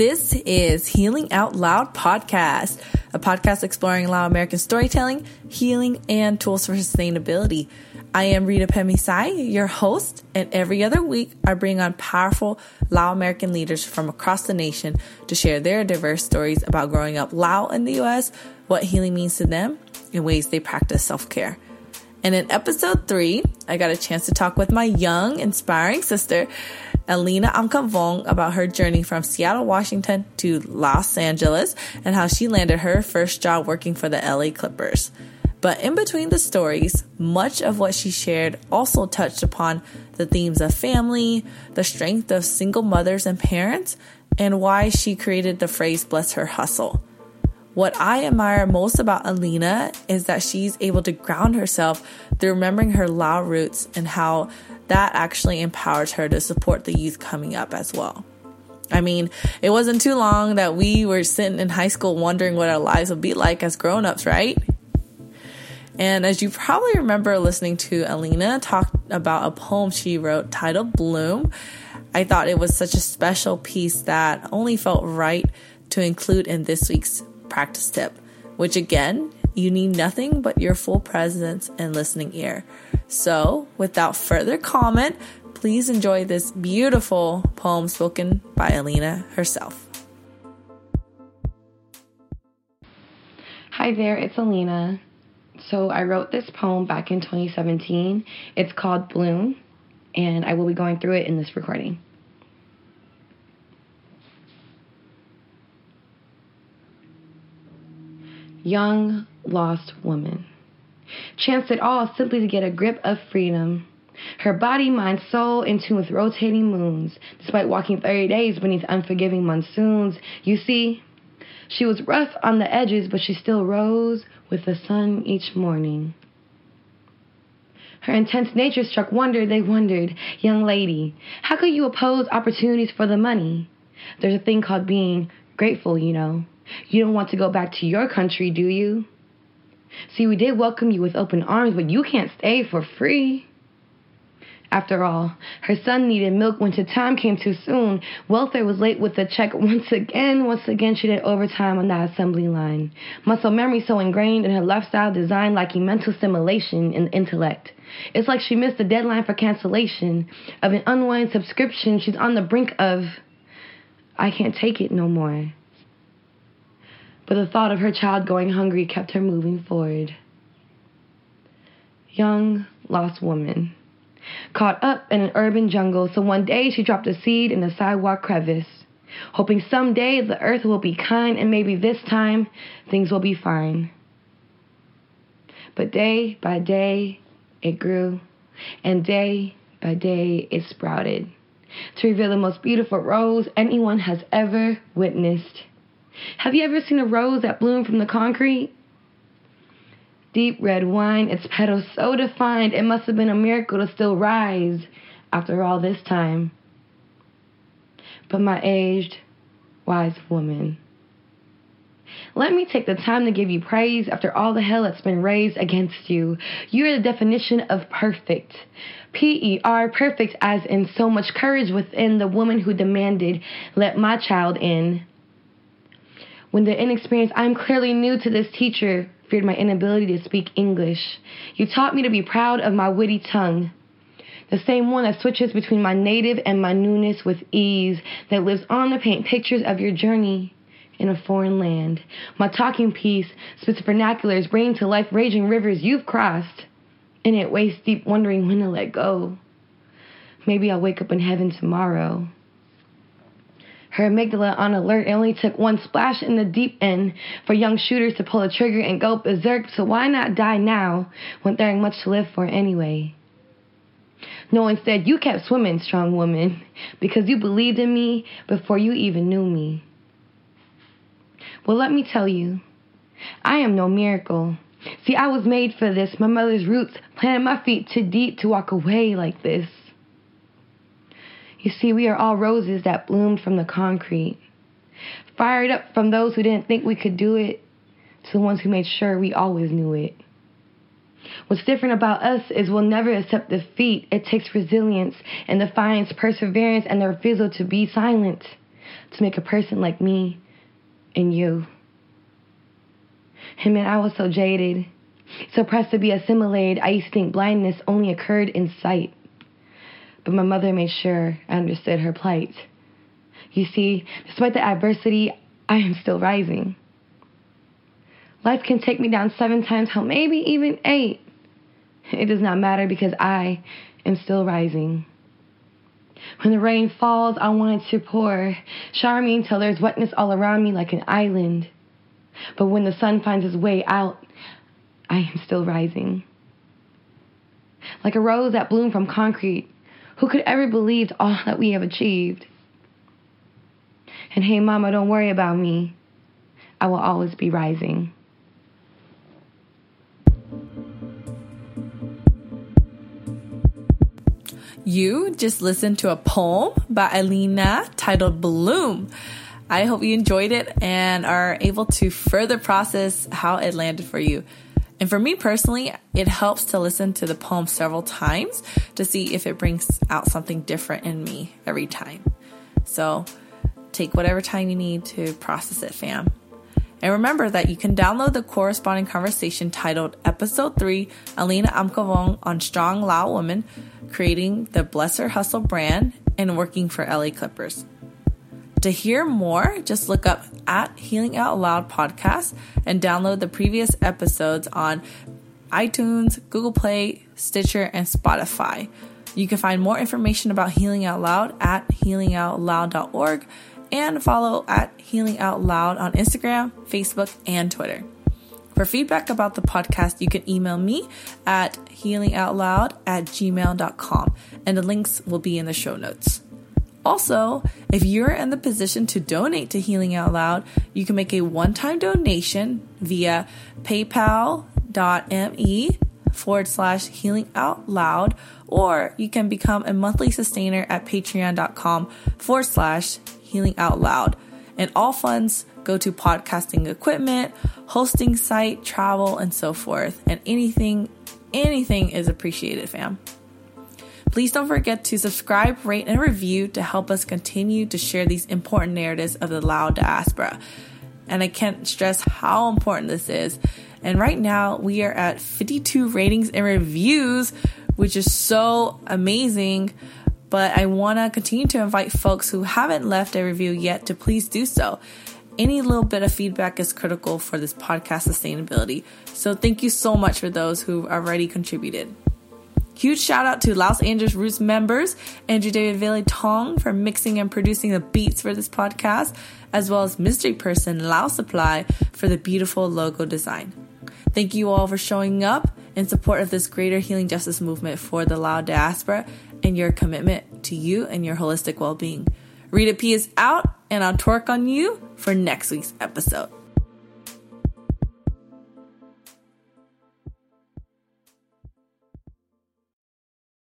This is Healing Out Loud podcast, a podcast exploring Lao American storytelling, healing, and tools for sustainability. I am Rita Phetmixay, your host, and every other week I bring on powerful Lao American leaders from across the nation to share their diverse stories about growing up Lao in the US, what healing means to them, and ways they practice self care. And in episode three, I got a chance to talk with my young, inspiring sister, Alina Angkavong, about her journey from Seattle, Washington to Los Angeles and how she landed her first job working for the LA Clippers. But in between the stories, much of what she shared also touched upon the themes of family, the strength of single mothers and parents, and why she created the phrase bless her hustle. What I admire most about Alina is that she's able to ground herself through remembering her Lao roots and how that actually empowers her to support the youth coming up as well. I mean, it wasn't too long that we were sitting in high school wondering what our lives would be like as grown ups, right? And as you probably remember listening to Alina talk about a poem she wrote titled Bloom, I thought it was such a special piece that only felt right to include in this week's practice tip, which again, you need nothing but your full presence and listening ear. So, without further comment, please enjoy this beautiful poem spoken by Alina herself. Hi there, it's Alina. So I wrote this poem back in 2017. It's called Bloom, and I will be going through it in this recording. Young, lost woman. Chanced it all simply to get a grip of freedom. Her body, mind, soul in tune with rotating moons, despite walking 30 days beneath unforgiving monsoons. You see, she was rough on the edges, but she still rose with the sun each morning. Her intense nature struck wonder. They wondered, Young lady, how could you oppose opportunities for the money? There's a thing called being grateful, you know. You don't want to go back to your country, do you? See, we did welcome you with open arms, but you can't stay for free. After all, her son needed milk when the time came too soon. Welfare was late with the check once again. Once again, she did overtime on that assembly line. Muscle memory so ingrained in her lifestyle design, lacking mental stimulation and intellect. It's like she missed the deadline for cancellation of an unwanted subscription she's on the brink of. I can't take it no more. But the thought of her child going hungry kept her moving forward. Young, lost woman caught up in an urban jungle, so one day she dropped a seed in a sidewalk crevice, hoping someday the earth will be kind and maybe this time things will be fine. But day by day it grew, and day by day it sprouted to reveal the most beautiful rose anyone has ever witnessed. Have you ever seen a rose that bloomed from the concrete? deep red wine, its petals so defined it must have been a miracle to still rise after all this time. But my aged, wise woman, let me take the time to give you praise after all the hell that's been raised against you. You are the definition of perfect. P E R, perfect as in so much courage within the woman who demanded, Let my child in. When the inexperienced, I'm clearly new to this teacher, feared my inability to speak English. You taught me to be proud of my witty tongue. The same one that switches between my native and my newness with ease, that lives on to paint pictures of your journey in a foreign land. My talking piece spits vernaculars, bringing to life raging rivers you've crossed, and it waist deep, wondering when to let go. Maybe I'll wake up in heaven tomorrow. Her amygdala on alert. It only took one splash in the deep end for young shooters to pull the trigger and go berserk, so why not die now when there ain't much to live for anyway? No, instead, you kept swimming, strong woman, because you believed in me before you even knew me. Well, let me tell you, I am no miracle. See, I was made for this. My mother's roots planted my feet too deep to walk away like this. You see, we are all roses that bloomed from the concrete, fired up from those who didn't think we could do it to the ones who made sure we always knew it. What's different about us is we'll never accept defeat. It takes resilience and defiance, perseverance, and the refusal to be silent. to make a person like me and you. And man, I was so jaded, so pressed to be assimilated, I used to think blindness only occurred in sight. But my mother made sure I understood her plight. You see, despite the adversity, I am still rising. Life can take me down seven times, hell, maybe even eight. It does not matter because I am still rising. When the rain falls, I want it to pour, shower me until there's wetness all around me like an island. But when the sun finds its way out, I am still rising. Like a rose that bloomed from concrete, who could ever believe all that we have achieved? And hey, Mama, don't worry about me. I will always be rising. You just listened to a poem by Alina titled Bloom. I hope you enjoyed it and are able to further process how it landed for you. And for me personally, it helps to listen to the poem several times to see if it brings out something different in me every time. So take whatever time you need to process it, fam. And remember that you can download the corresponding conversation titled Episode 3 Alina Angkavong on Strong Lao Woman, creating the Bless Her Hustle brand and working for LA Clippers. To hear more, just look up at Healing Out Loud podcast and download the previous episodes on iTunes, Google Play, Stitcher, and Spotify. You can find more information about Healing Out Loud at healingoutloud.org and follow at Healing Out Loud on Instagram, Facebook, and Twitter. For feedback about the podcast, you can email me at healingoutloud at gmail.com, and the links will be in the show notes. Also, if you're in the position to donate to Healing Out Loud, you can make a one time donation via paypal.me forward slash healing out loud, or you can become a monthly sustainer at patreon.com forward slash healing out loud. And all funds go to podcasting equipment, hosting site, travel, and so forth. And anything, anything is appreciated, fam. Please don't forget to subscribe, rate, and review to help us continue to share these important narratives of the Lao diaspora. And I can't stress how important this is. And right now, we are at 52 ratings and reviews, which is so amazing. But I want to continue to invite folks who haven't left a review yet to please do so. Any little bit of feedback is critical for this podcast sustainability. So thank you so much for those who have already contributed. Huge shout out to Los Angeles Roots members, Andrew David Vilaythong for mixing and producing the beats for this podcast, as well as mystery person Lao Supply for the beautiful logo design. Thank you all for showing up in support of this greater healing justice movement for the Lao diaspora and your commitment to you and your holistic well being. Rita P is out, and I'll twerk on you for next week's episode.